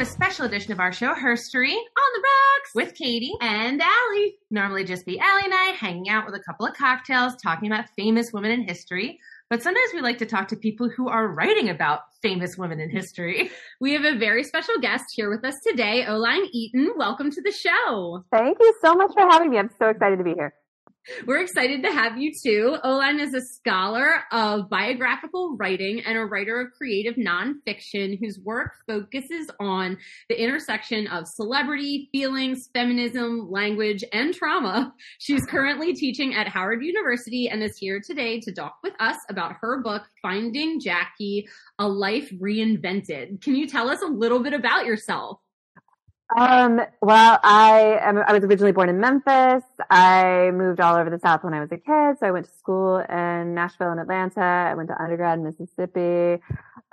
to a special edition of our show, Herstory, On the rocks with Katie. and Allie. Normally just be Allie and I hanging out with a couple of cocktails, talking about famous women in history. But sometimes we like to talk to people who are writing about famous women in history. We have a very special guest here with us today, Oline Eaton. Welcome to the show. Thank you so much for having me. I'm so excited to be here. We're excited to have you too. Oline is a scholar of biographical writing and a writer of creative nonfiction whose work focuses on the intersection of celebrity, feelings, feminism, language, and trauma. She's currently teaching at Howard University and is here today to talk with us about her book, Finding Jackie, A Life Reinvented. Can you tell us a little bit about yourself? Um, well, I am, I was originally born in Memphis. I moved all over the South when I was a kid. So I went to school in Nashville and Atlanta. I went to undergrad in Mississippi,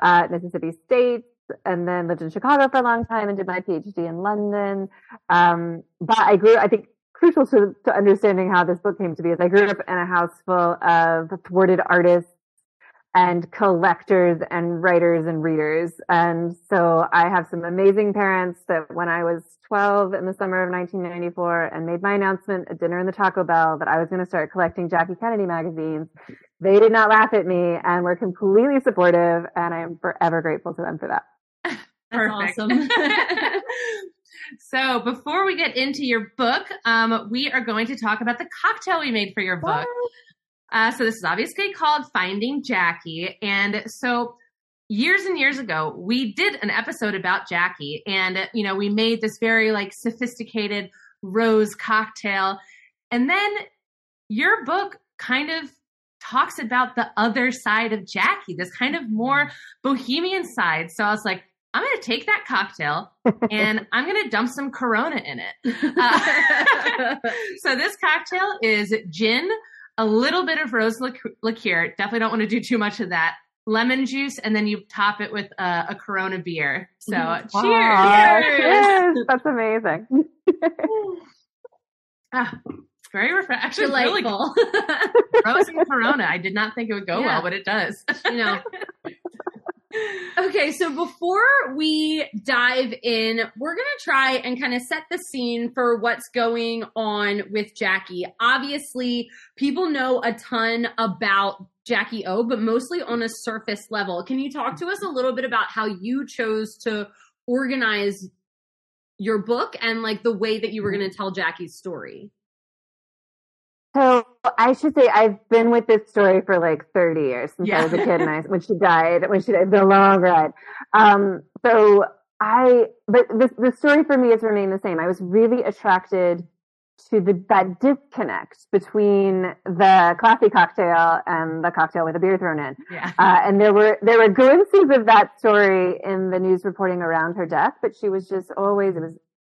uh, Mississippi State, and then lived in Chicago for a long time and did my PhD in London. Um, but I grew, I think crucial to, to understanding how this book came to be is I grew up in a house full of thwarted artists and collectors and writers and readers. And so I have some amazing parents that when I was 12 in the summer of 1994 and made my announcement at dinner in the Taco Bell that I was going to start collecting Jackie Kennedy magazines, they did not laugh at me and were completely supportive. And I am forever grateful to them for that. That's Perfect. awesome. so before we get into your book, um, we are going to talk about the cocktail we made for your book. Uh, so this is obviously called Finding Jackie. And so years and years ago, we did an episode about Jackie and, you know, we made this very like sophisticated rose cocktail. And then your book kind of talks about the other side of Jackie, this kind of more bohemian side. So I was like, I'm going to take that cocktail and I'm going to dump some Corona in it. Uh, so this cocktail is gin, a little bit of rose lic- liqueur. Definitely don't want to do too much of that. Lemon juice, and then you top it with uh, a Corona beer. So cheers! Aw, cheers. That's amazing. Ah, it's very refreshing. Actually, really good. Delightful. Rose and Corona. I did not think it would go Yeah. well, but it does. you know. Okay, so before we dive in, we're going to try and kind of set the scene for what's going on with Jackie. Obviously, people know a ton about Jackie O, but mostly on a surface level. Can you talk to us a little bit about how you chose to organize your book and like the way that you were going to tell Jackie's story? So I should say I've been with this story for like 30 years since Yeah. I was a kid and I, when she died, when she died, a long ride. Um, so I, but the, the story for me has remained the same. I was really attracted to the, that disconnect between the classy cocktail and the cocktail with a beer thrown in. yeah. Uh, and there were there were glimpses of that story in the news reporting around her death, but she was just always it was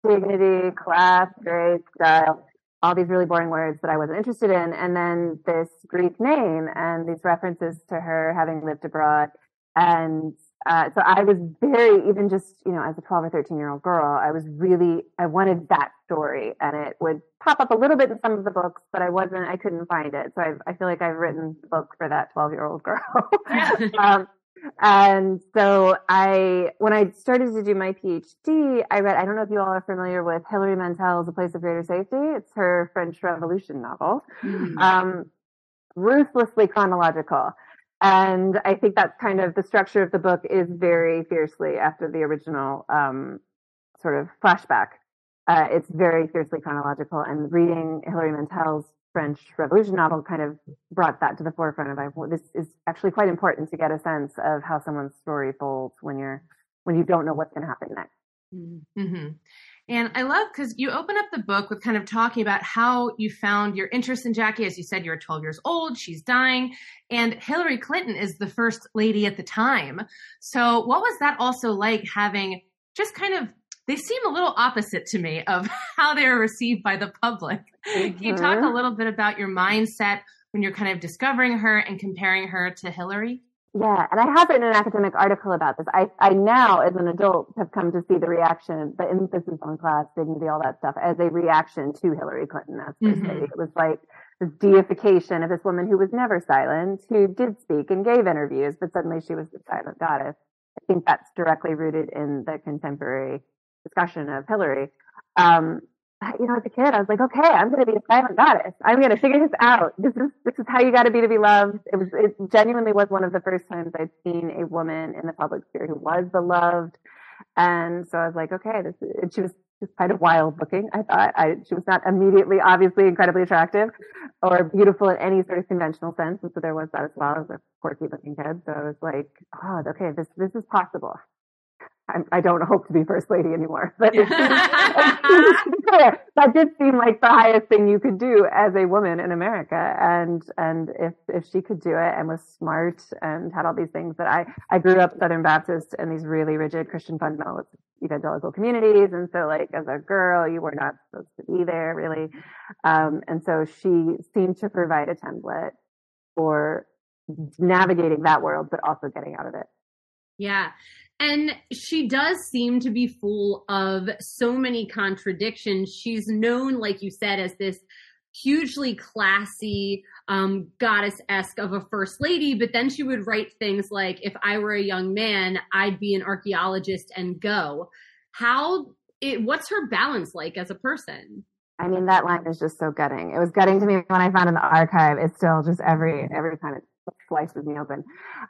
dignity, class, grace, style, all these really boring words that I wasn't interested in, and then this Greek name and these references to her having lived abroad, and uh, so I was very even just you know as a twelve or thirteen year old girl, I was really I wanted that story, and it would pop up a little bit in some of the books, but I wasn't I couldn't find it, so I I feel like I've written the book for that twelve year old girl. um, and so I, when I started to do my PhD, I read, I don't know if you all are familiar with Hilary Mantel's A Place of Greater Safety. It's her French Revolution novel. Um, ruthlessly chronological. And I think that's kind of the structure of the book is very fiercely after the original, um, sort of flashback. Uh, it's very fiercely chronological and reading Hilary Mantel's French Revolution novel kind of brought that to the forefront of well, this is actually quite important to get a sense of how someone's story folds when you're when you don't know what's going to happen next. hmm And I love because you open up the book with kind of talking about how you found your interest in Jackie. As you said, you're 12 years old, she's dying, and Hillary Clinton is the first lady at the time. So, what was that also like having just kind of they seem a little opposite to me of how they were received by the public. Can you talk a Mhm. little bit about your mindset when you're kind of discovering her and comparing her to Hillary? Yeah, and I have written an academic article about this. I, I now, as an adult, have come to see the reaction, the emphasis on class, dignity, all that stuff, as a reaction to Hillary Clinton Mhm. lady. It was like this deification of this woman who was never silent, who did speak and gave interviews, but suddenly she was the silent goddess. I think that's directly rooted in the contemporary discussion of Hillary. Um, you know, as a kid, I was like, okay, I'm going to be a silent goddess. I'm going to figure this out. This is this is how you got to be to be loved. It was it genuinely was one of the first times I'd seen a woman in the public sphere who was beloved, and so I was like, okay, this. And she was just kind of wild looking. I thought I, she was not immediately, obviously, incredibly attractive or beautiful in any sort of conventional sense, and so there was that as well as a quirky looking kid. So I was like, oh, okay, this this is possible. I, don't hope to be first lady anymore. But that did seem like the highest thing you could do as a woman in America. And and if if she could do it and was smart and had all these things that I I grew up Southern Baptist in these really rigid Christian fundamentalist evangelical communities, and so like as a girl, you were not supposed to be there really. Um, and so she seemed to provide a template for navigating that world, but also getting out of it. Yeah. And she does seem to be full of so many contradictions. She's known, like you said, as this hugely classy, um, goddess esque of a first lady, but then she would write things like, if I were a young man, I'd be an archaeologist and go. How it, what's her balance like as a person? I mean, that line is just so gutting. It was gutting to me when I found in the archive. It's still just every, every time it slices me open.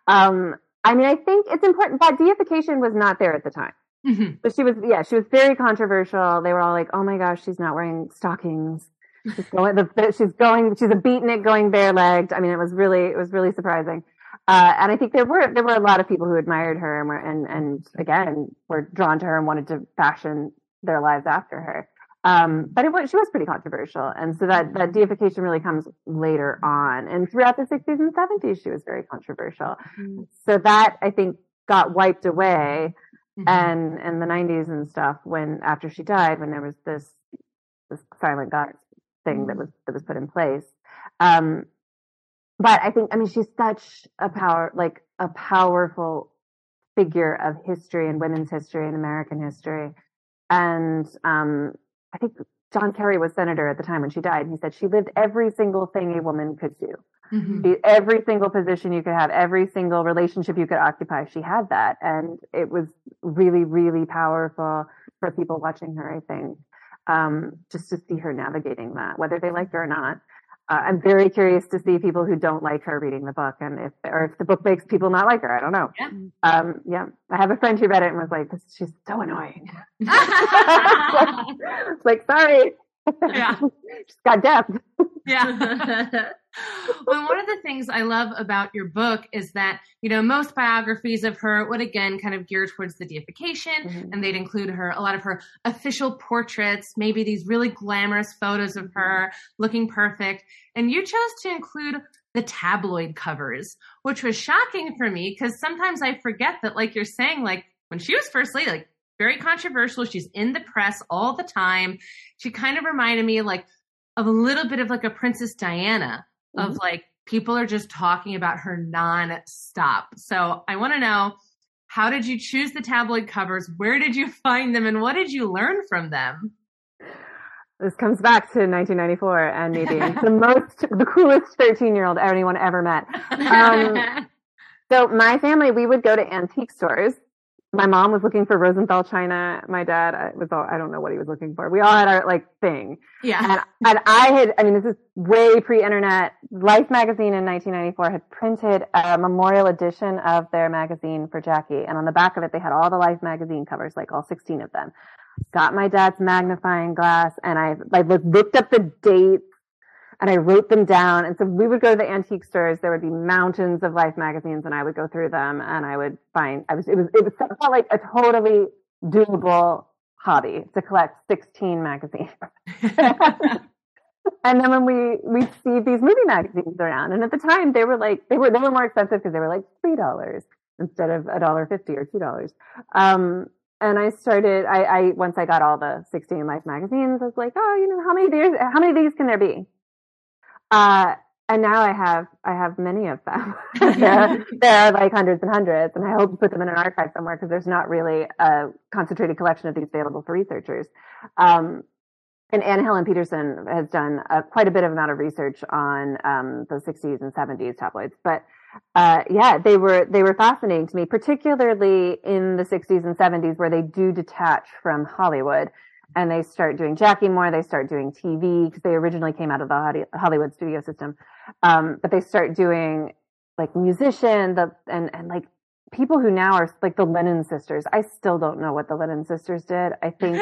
Um, I mean, I think it's important that deification was not there at the time. Mm-hmm. But she was, yeah, she was very controversial. They were all like, "Oh my gosh, she's not wearing stockings. She's going, the, she's going, she's a beatnik going bare legged." I mean, it was really, it was really surprising. Uh, and I think there were there were a lot of people who admired her and were and and again were drawn to her and wanted to fashion their lives after her. Um, but it was, she was pretty controversial. And so that, that deification really comes later on. And throughout the 60s and 70s, she was very controversial. Mm-hmm. So that, I think, got wiped away. Mm-hmm. And in the 90s and stuff, when after she died, when there was this, this silent God thing mm-hmm. that was, that was put in place. Um, but I think, I mean, she's such a power, like a powerful figure of history and women's history and American history. And, um, I think John Kerry was senator at the time when she died. And he said she lived every single thing a woman could do. Mm-hmm. Every single position you could have, every single relationship you could occupy, she had that. And it was really, really powerful for people watching her, I think, um, just to see her navigating that, whether they liked her or not uh, I'm very curious to see people who don't like her reading the book, and if or if the book makes people not like her. I don't know. Yeah. Um, yeah. I have a friend who read it and was like, "She's so annoying." it's like, sorry. Yeah. She's got depth. yeah. well, one of the things I love about your book is that, you know, most biographies of her would again kind of gear towards the deification mm-hmm. and they'd include her, a lot of her official portraits, maybe these really glamorous photos of her looking perfect. And you chose to include the tabloid covers, which was shocking for me because sometimes I forget that, like you're saying, like when she was first lady, like very controversial. She's in the press all the time. She kind of reminded me like of a little bit of like a Princess Diana mm-hmm. of like people are just talking about her non-stop. So I want to know how did you choose the tabloid covers? Where did you find them and what did you learn from them? This comes back to 1994 and me being the most, the coolest 13 year old anyone ever met. Um, so my family, we would go to antique stores my mom was looking for Rosenthal china. My dad I was all, I don't know what he was looking for. We all had our like thing. Yeah. And, and I had, I mean, this is way pre-internet. Life magazine in 1994 had printed a memorial edition of their magazine for Jackie. And on the back of it, they had all the Life magazine covers, like all 16 of them. Got my dad's magnifying glass and I, I looked up the dates and I wrote them down. And so we would go to the antique stores. There would be mountains of Life magazines, and I would go through them, and I would find. I was. It was. It was felt like a totally doable hobby to collect 16 magazines. and then when we we see these movie magazines around, and at the time they were like they were they were more expensive because they were like three dollars instead of a dollar fifty or two dollars. Um, and I started. I, I once I got all the 16 Life magazines, I was like, oh, you know, how many? How many of these can there be? Uh, and now I have I have many of them. there, there are like hundreds and hundreds, and I hope to put them in an archive somewhere because there's not really a concentrated collection of these available for researchers. Um, and Anne Helen Petersen has done quite a bit of amount of research on um, the 60s and 70s tabloids. But uh, yeah, they were they were fascinating to me, particularly in the 60s and 70s, where they do detach from Hollywood and they start doing Jackie more. They start doing TV because they originally came out of the Hollywood studio system, um, but they start doing like musician the and and like people who now are like the Lennon sisters. I still don't know what the Lennon sisters did. I think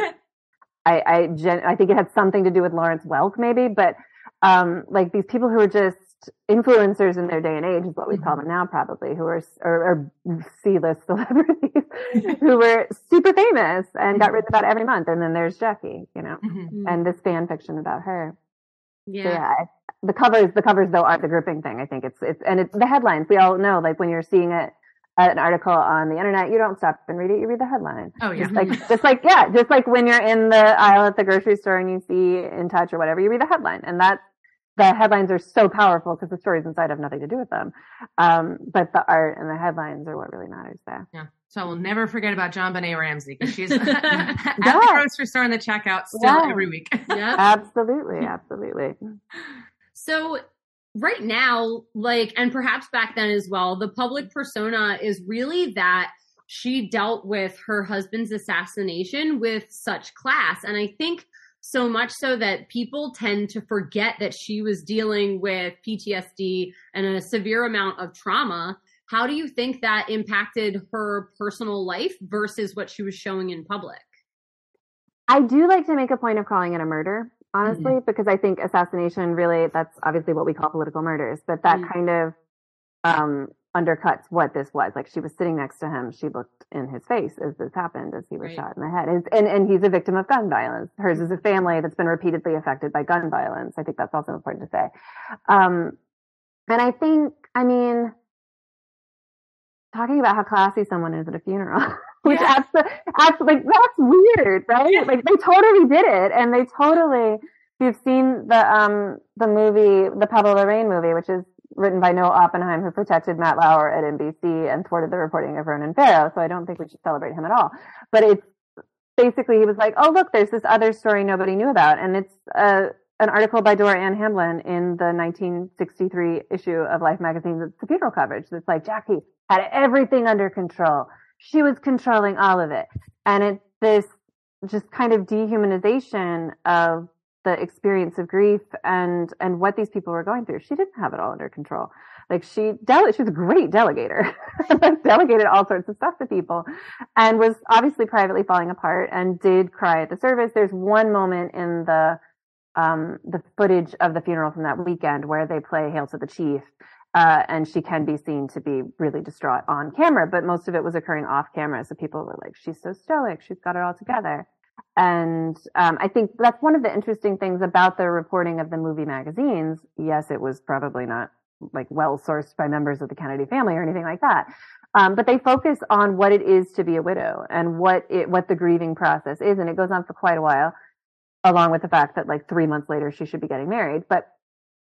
I I, gen- I think it had something to do with Lawrence Welk maybe, but um, like these people who are just influencers in their day and age is what we mm-hmm. call them now probably who are or, or c-list celebrities who were super famous and got mm-hmm. written about every month and then there's jackie you know mm-hmm. and this fan fiction about her yeah. So yeah the covers the covers though aren't the grouping thing i think it's it's and it's the headlines we all know like when you're seeing it an article on the internet, you don't stop and read it. You read the headline. Oh yeah. Just like, just like, yeah, just like when you're in the aisle at the grocery store and you see in touch or whatever, you read the headline and that's the headlines are so powerful because the stories inside have nothing to do with them. Um, but the art and the headlines are what really matters there. Yeah. So we'll never forget about JonBenét Ramsey because she's at the grocery store in the checkout still yeah. every week. yeah. Absolutely. Absolutely. So right now, like, and perhaps back then as well, the public persona is really that she dealt with her husband's assassination with such class. And I think so much so that people tend to forget that she was dealing with PTSD and a severe amount of trauma. How do you think that impacted her personal life versus what she was showing in public? I do like to make a point of calling it a murder, honestly, mm-hmm. because I think assassination really, that's obviously what we call political murders, but that mm-hmm. kind of um, undercuts what this was. Like she was sitting next to him. She looked in his face as this happened, as he was right. shot in the head. And, and he's a victim of gun violence. Hers is a family that's been repeatedly affected by gun violence. I think that's also important to say. Um, and I think, I mean, talking about how classy someone is at a funeral, which yeah. absolutely, that's weird, right? Like they totally did it and they totally, you've seen the, um, the movie, the Pablo Larraín movie, which is written by Noah Oppenheim, who protected Matt Lauer at NBC and thwarted the reporting of Ronan Farrow. So I don't think we should celebrate him at all. But it's basically he was like, "Oh, look, there's this other story nobody knew about," and it's uh, an article by Dora Ann Hamblin in the 1963 issue of Life magazine. It's the funeral coverage. That's like Jackie had everything under control. She was controlling all of it, and it's this just kind of dehumanization of the experience of grief and and what these people were going through. She didn't have it all under control. Like she dele- she was a great delegator, delegated all sorts of stuff to people, and was obviously privately falling apart and did cry at the service. There's one moment in the um, the footage of the funeral from that weekend where they play "Hail to the Chief." Uh, and she can be seen to be really distraught on camera, but most of it was occurring off camera. So people were like, she's so stoic. She's got it all together. And um, I think that's one of the interesting things about the reporting of the movie magazines. Yes, it was probably not like well sourced by members of the Kennedy family or anything like that. Um, but they focus on what it is to be a widow and what it, what the grieving process is. And it goes on for quite a while, along with the fact that like three months later she should be getting married. But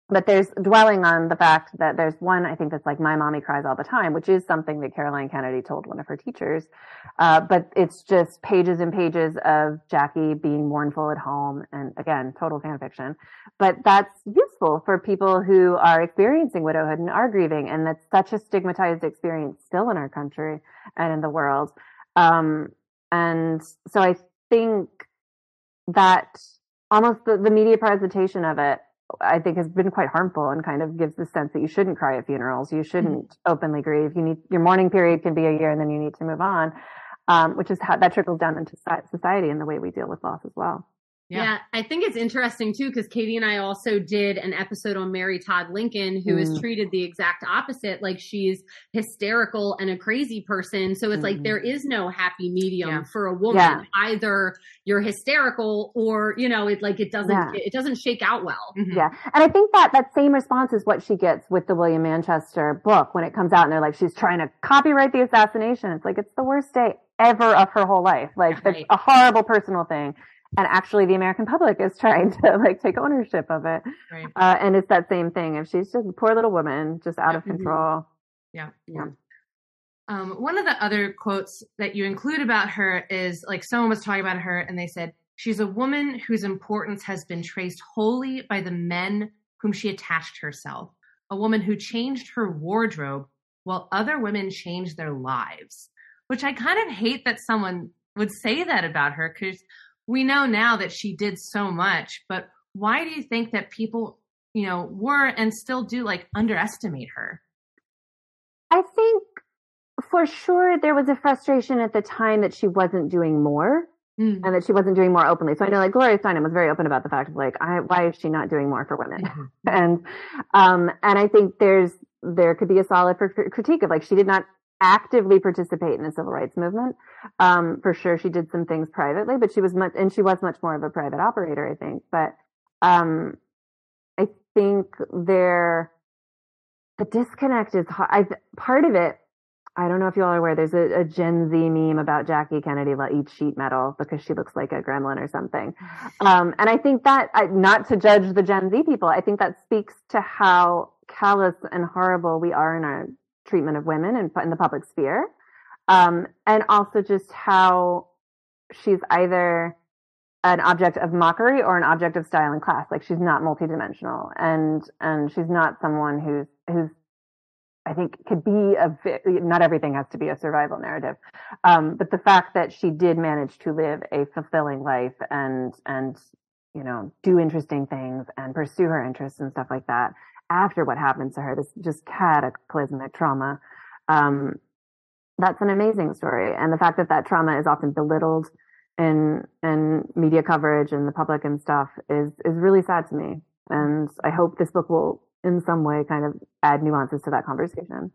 but there's dwelling on the fact that there's one I think that's like my mommy cries all the time, which is something that Caroline Kennedy told one of her teachers. Uh, but it's just pages and pages of Jackie being mournful at home, and again, total fan fiction. But that's useful for people who are experiencing widowhood and are grieving, and that's such a stigmatized experience still in our country and in the world. Um, and so I think that almost the, the media presentation of it I think has been quite harmful and kind of gives the sense that you shouldn't cry at funerals. You shouldn't mm-hmm. openly grieve. You need your mourning period can be a year and then you need to move on. Um, which is how that trickles down into society and the way we deal with loss as well. Yeah. yeah. I think it's interesting too because Katie and I also did an episode on Mary Todd Lincoln, who mm. is treated the exact opposite, like she's hysterical and a crazy person. So it's mm. like there mm-hmm. no happy medium yeah. for a woman. Yeah. Either you're hysterical or you know it like it doesn't it doesn't shake out well. Mm-hmm. Yeah, and I think that that same response is what she gets with the William Manchester book when it comes out, and they're like she's trying to copyright the assassination. It's like it's the worst day ever of her whole life. Like right. it's a horrible personal thing and actually the American public is trying to like take ownership of it. Right. Uh, and it's that same thing. If she's just a poor little woman, just out of mm-hmm. control. Yeah. Yeah. Um, one of the other quotes that you include about her is like someone was talking about her and they said, she's a woman whose importance has been traced wholly by the men whom she attached herself. a woman who changed her wardrobe while other women changed their lives. Which I kind of hate that someone would say that about her because we know now that she did so much, but why do you think that people, you know, were and still do like underestimate her? I think for sure there was a frustration at the time that she wasn't doing more mm. and that she wasn't doing more openly. So I know like Gloria Steinem was very open about the fact of like, I, why is she not doing more for women? Mm-hmm. and, um, and I think there's, there could be a solid critique of like, she did not actively participate in the civil rights movement. Um, for sure she did some things privately, but she was much, and she was much more of a private operator, I think. But, um, I think there, the disconnect is I, part of it I don't know if you all are aware, there's a, a, Gen Z meme about Jackie Kennedy let eat sheet metal because she looks like a gremlin or something. Um, and I think that, I, not to judge the Gen Z people, I think that speaks to how callous and horrible we are in our treatment of women in, in the public sphere. Um, and also just how she's either an object of mockery or an object of style and class. Like she's not multidimensional and, and she's not someone who's, who's I think could be a not everything has to be a survival narrative, um, but the fact that she did manage to live a fulfilling life and and you know do interesting things and pursue her interests and stuff like that after what happened to her, this just cataclysmic trauma. Um, that's an amazing story, and the fact that that trauma is often belittled in in media coverage and the public and stuff is is really sad to me. And I hope this book will in some way kind of add nuances to that conversation.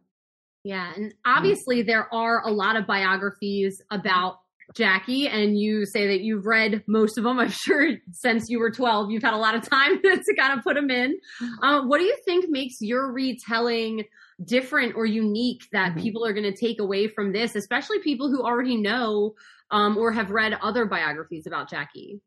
Yeah, and obviously there are a lot of biographies about Jackie, and you say that you've read most of them. I'm sure since you were 12, you've had a lot of time to kind of put them in. Uh, what do you think makes your retelling different or unique that mm-hmm. people are going to take away from this, especially people who already know um, or have read other biographies about Jackie?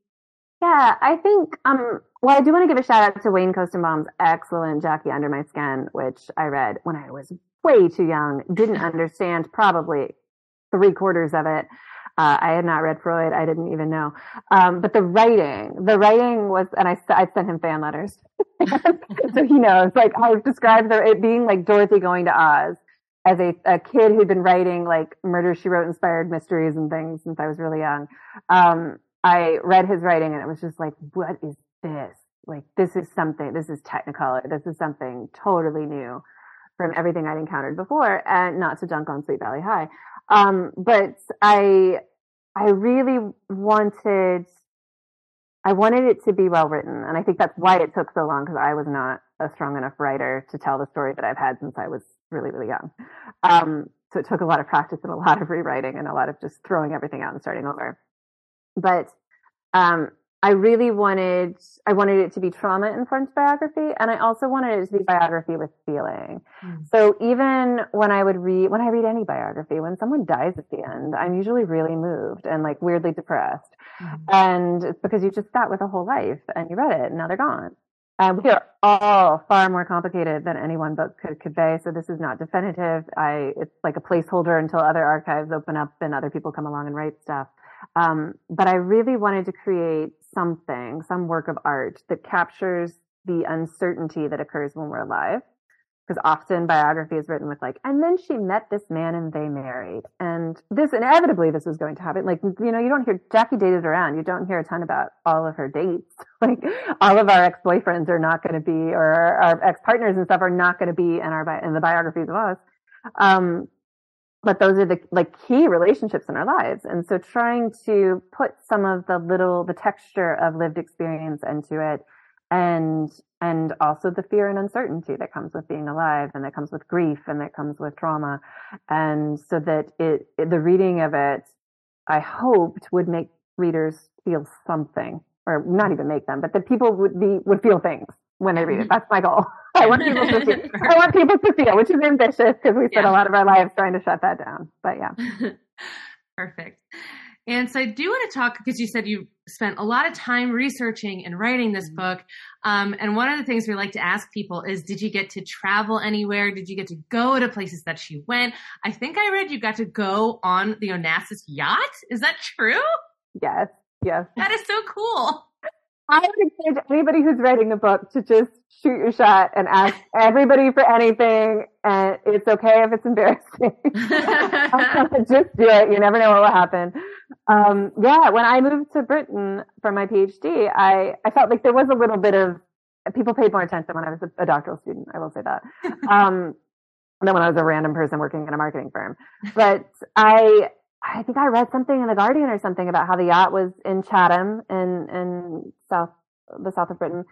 Yeah, I think, um, well, I do want to give a shout out to Wayne Koestenbaum's excellent Jackie Under My Skin, which I read when I was way too young, didn't understand probably three quarters of it. Uh, I had not read Freud. I didn't even know. Um, but the writing, the writing was, and I, I sent him fan letters. so he knows, like I've described it being like Dorothy going to Oz as a, a kid who'd been writing like murder she wrote inspired mysteries and things since I was really young. Um, I read his writing and it was just like, what is this? Like, this is something, this is technicolor. This is something totally new from everything I'd encountered before and not to dunk on Sweet Valley High. Um, but I, I really wanted, I wanted it to be well written. And I think that's why it took so long because I was not a strong enough writer to tell the story that I've had since I was really, really young. Um, so it took a lot of practice and a lot of rewriting and a lot of just throwing everything out and starting over but um, I really wanted I wanted it to be trauma informed biography, and I also wanted it to be biography with feeling. Mm. So even when I would read when I read any biography, when someone dies at the end, I'm usually really moved and like weirdly depressed, mm. and it's because you just sat with a whole life and you read it, and now they're gone. And we are all far more complicated than any one book could convey. So this is not definitive. I it's like a placeholder until other archives open up and other people come along and write stuff. Um, but I really wanted to create something, some work of art that captures the uncertainty that occurs when we're alive. Because often biography is written with like, and then she met this man and they married. And this inevitably this was going to happen. Like, you know, you don't hear Jackie dated around. You don't hear a ton about all of her dates. like all of our ex-boyfriends are not going to be, or our, our ex-partners and stuff are not going to be in our, in the biographies of us. Um, but those are the like key relationships in our lives. And so trying to put some of the little, the texture of lived experience into it and, and also the fear and uncertainty that comes with being alive and that comes with grief and that comes with trauma. And so that it, the reading of it, I hoped would make readers feel something or not even make them, but that people would be, would feel things when I read it. Mm-hmm. That's my goal. I want people to feel, I want people to which is ambitious because we spend yeah. a lot of our lives trying to shut that down. But yeah. Perfect. And so I do want to talk because you said you spent a lot of time researching and writing this mm-hmm. book. Um, and one of the things we like to ask people is, did you get to travel anywhere? Did you get to go to places that she went? I think I read you got to go on the Onassis yacht. Is that true? Yes. Yes. That is so cool. I would encourage anybody who's writing a book to just shoot your shot and ask everybody for anything. And it's okay if it's embarrassing. just do it. You never know what will happen. Um, yeah, when I moved to Britain for my PhD, I, I felt like there was a little bit of people paid more attention when I was a, a doctoral student. I will say that. Um, than when I was a random person working in a marketing firm. But I, I think I read something in the Guardian or something about how the yacht was in Chatham in in south the south of Britain,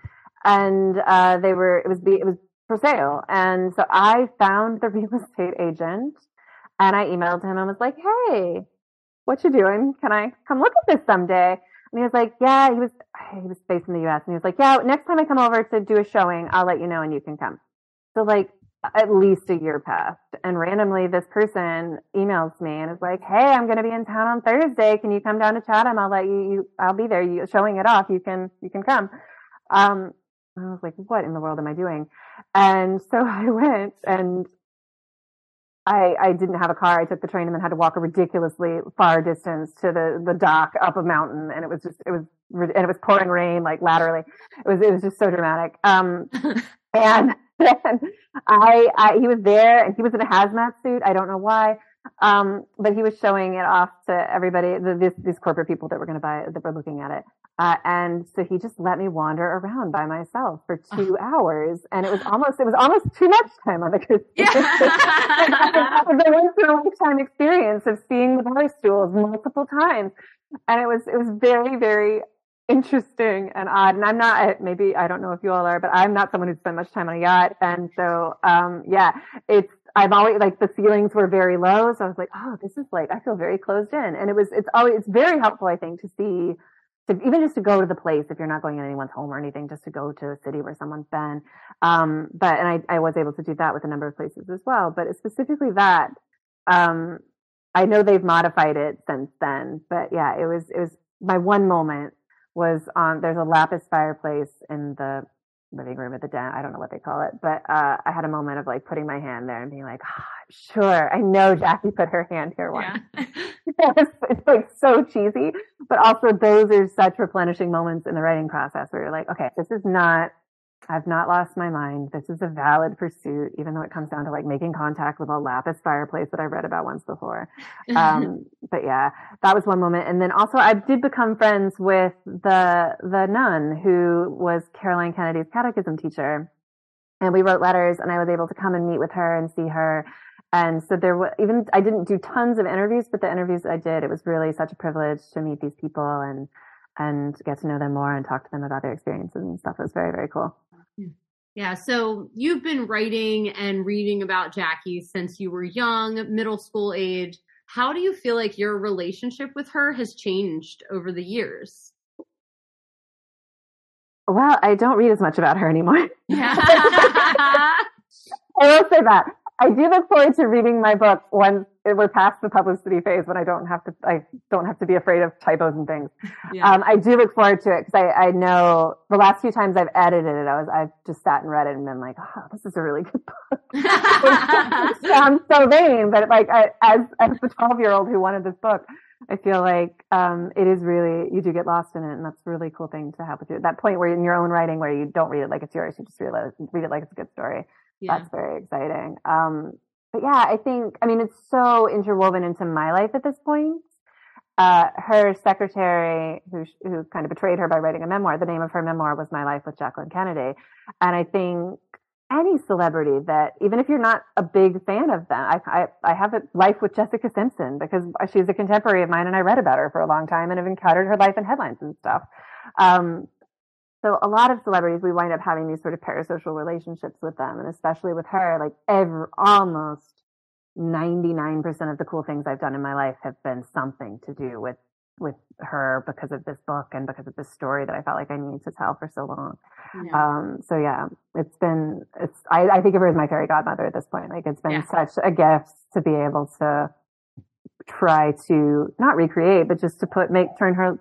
and uh, they were it was it was for sale. And so I found the real estate agent, and I emailed him and was like, "Hey, what you doing? Can I come look at this someday?" And he was like, "Yeah." He was he was based in the U.S. and he was like, "Yeah, next time I come over to do a showing, I'll let you know and you can come." So like at least a year passed and randomly this person emails me and is like, Hey, I'm going to be in town on Thursday. Can you come down to Chatham? I'll let you, you I'll be there. You showing it off. You can, you can come. Um, I was like, what in the world am I doing? And so I went and I, I didn't have a car. I took the train and then had to walk a ridiculously far distance to the, the dock up a mountain. And it was just, it was, and it was pouring rain, like laterally. It was, it was just so dramatic. Um, and then I, I, he was there and he was in a hazmat suit. I don't know why. Um, but he was showing it off to everybody, the, this, these corporate people that were going to buy it, that were looking at it. Uh, and so he just let me wander around by myself for two hours. And it was almost, it was almost too much time on the cruise. Yeah. it was a once in a lifetime experience of seeing the bar stools multiple times. And it was, it was very, very interesting and odd. And I'm not, maybe, I don't know if you all are, but I'm not someone who spent much time on a yacht. And so, um, yeah, it's, I've always, like, the ceilings were very low. So I was like, oh, this is like, I feel very closed in. And it was, it's always, it's very helpful, I think, to see, to even just to go to the place if you're not going in anyone's home or anything, just to go to a city where someone's been. Um, but, and I, I was able to do that with a number of places as well. But specifically that, um, I know they've modified it since then, but yeah, it was, it was my one moment was on there's a lapis fireplace in the living room at the den. I don't know what they call it, but uh, I had a moment of like putting my hand there and being like, oh, sure, I know Jackie put her hand here once. Yeah. it's, it's like so cheesy, but also those are such replenishing moments in the writing process where you're like, okay, this is not I've not lost my mind. This is a valid pursuit, even though it comes down to like making contact with a lapis fireplace that I read about once before. Um, but yeah, that was one moment. And then also I did become friends with the, the nun who was Caroline Kennedy's catechism teacher. And we wrote letters and I was able to come and meet with her and see her. And so there was even, I didn't do tons of interviews, but the interviews I did, it was really such a privilege to meet these people and, and get to know them more and talk to them about their experiences and stuff. It was very, very cool. Yeah, so you've been writing and reading about Jackie since you were young, middle school age. How do you feel like your relationship with her has changed over the years? Well, I don't read as much about her anymore. I will say that. I do look forward to reading my book once we're past the publicity phase when I don't have to, I don't have to be afraid of typos and things. Yeah. Um, I do look forward to it because I, I know the last few times I've edited it, I was, I've just sat and read it and been like, oh, this is a really good book. it sounds so vain, but like I, as, as the 12 year old who wanted this book, I feel like, um, it is really, you do get lost in it and that's a really cool thing to have with you. That point where in your own writing where you don't read it like it's yours, you just read it, read it like it's a good story. Yeah. That's very exciting. Um, but yeah, I think, I mean, it's so interwoven into my life at this point. Uh, her secretary, who, who kind of betrayed her by writing a memoir, the name of her memoir was My Life with Jacqueline Kennedy. And I think any celebrity that, even if you're not a big fan of them, I, I, I have a life with Jessica Simpson because she's a contemporary of mine and I read about her for a long time and have encountered her life in headlines and stuff. Um, so a lot of celebrities, we wind up having these sort of parasocial relationships with them. And especially with her, like every, almost 99% of the cool things I've done in my life have been something to do with, with her because of this book and because of this story that I felt like I needed to tell for so long. Yeah. Um, so yeah, it's been, it's, I, I, think of her as my fairy godmother at this point. Like it's been yeah. such a gift to be able to try to not recreate, but just to put, make, turn her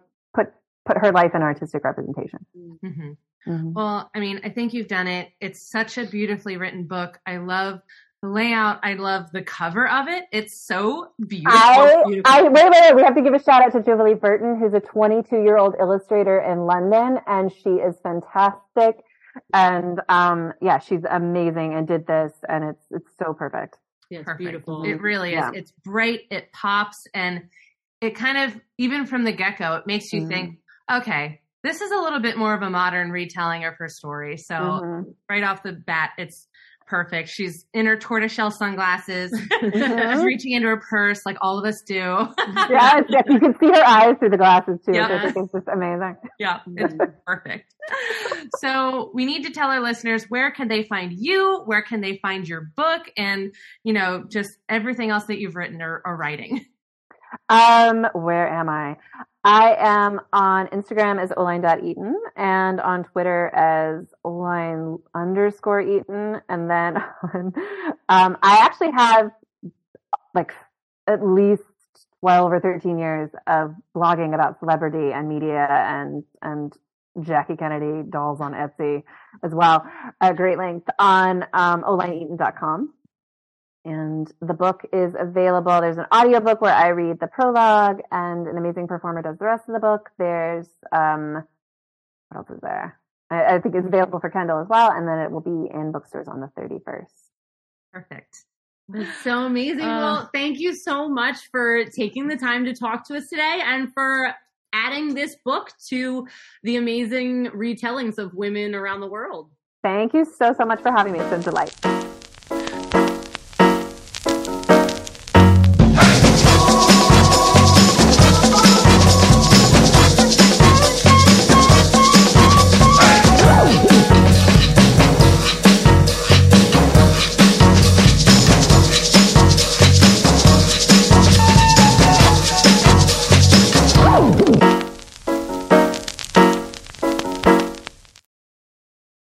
put her life in artistic representation. Mm-hmm. Mm-hmm. Well, I mean, I think you've done it. It's such a beautifully written book. I love the layout. I love the cover of it. It's so beautiful. I, beautiful. I wait, wait, wait. We have to give a shout out to Jubilee Burton, who's a 22 year old illustrator in London, and she is fantastic. And um, yeah, she's amazing and did this, and it's it's so perfect. Yeah, it's Perfect. beautiful. It really Yeah. is. It's bright. It pops, and it kind of even from the get go, it makes you Mhm. think, okay, this is a little bit more of a modern retelling of her story. So Mhm. right off the bat, it's perfect. She's in her tortoiseshell sunglasses. She's Mhm. reaching into her purse like all of us do. yes, yes, you can see her eyes through the glasses too. Yeah. which I think is just amazing. yeah, it's perfect. So we need to tell our listeners where can they find you, where can they find your book, and you know just everything else that you've written or, or writing. Um, where am I? I am on Instagram as oline.eaton and on Twitter as oline underscore eaton. And then on, um, I actually have like at least 12 or 13 years of blogging about celebrity and media and, and Jackie Kennedy dolls on Etsy as well at great length on, um, olineeaton.com and the book is available. There's an audiobook where I read the prologue and an amazing performer does the rest of the book. There's, um, what else is there? I, I think it's available for Kindle as well. And then it will be in bookstores on the 31st. Perfect. That's so amazing. Uh, well, thank you so much for taking the time to talk to us today and for adding this book to the amazing retellings of women around the world. Thank you so, so much for having me. It's been a delight.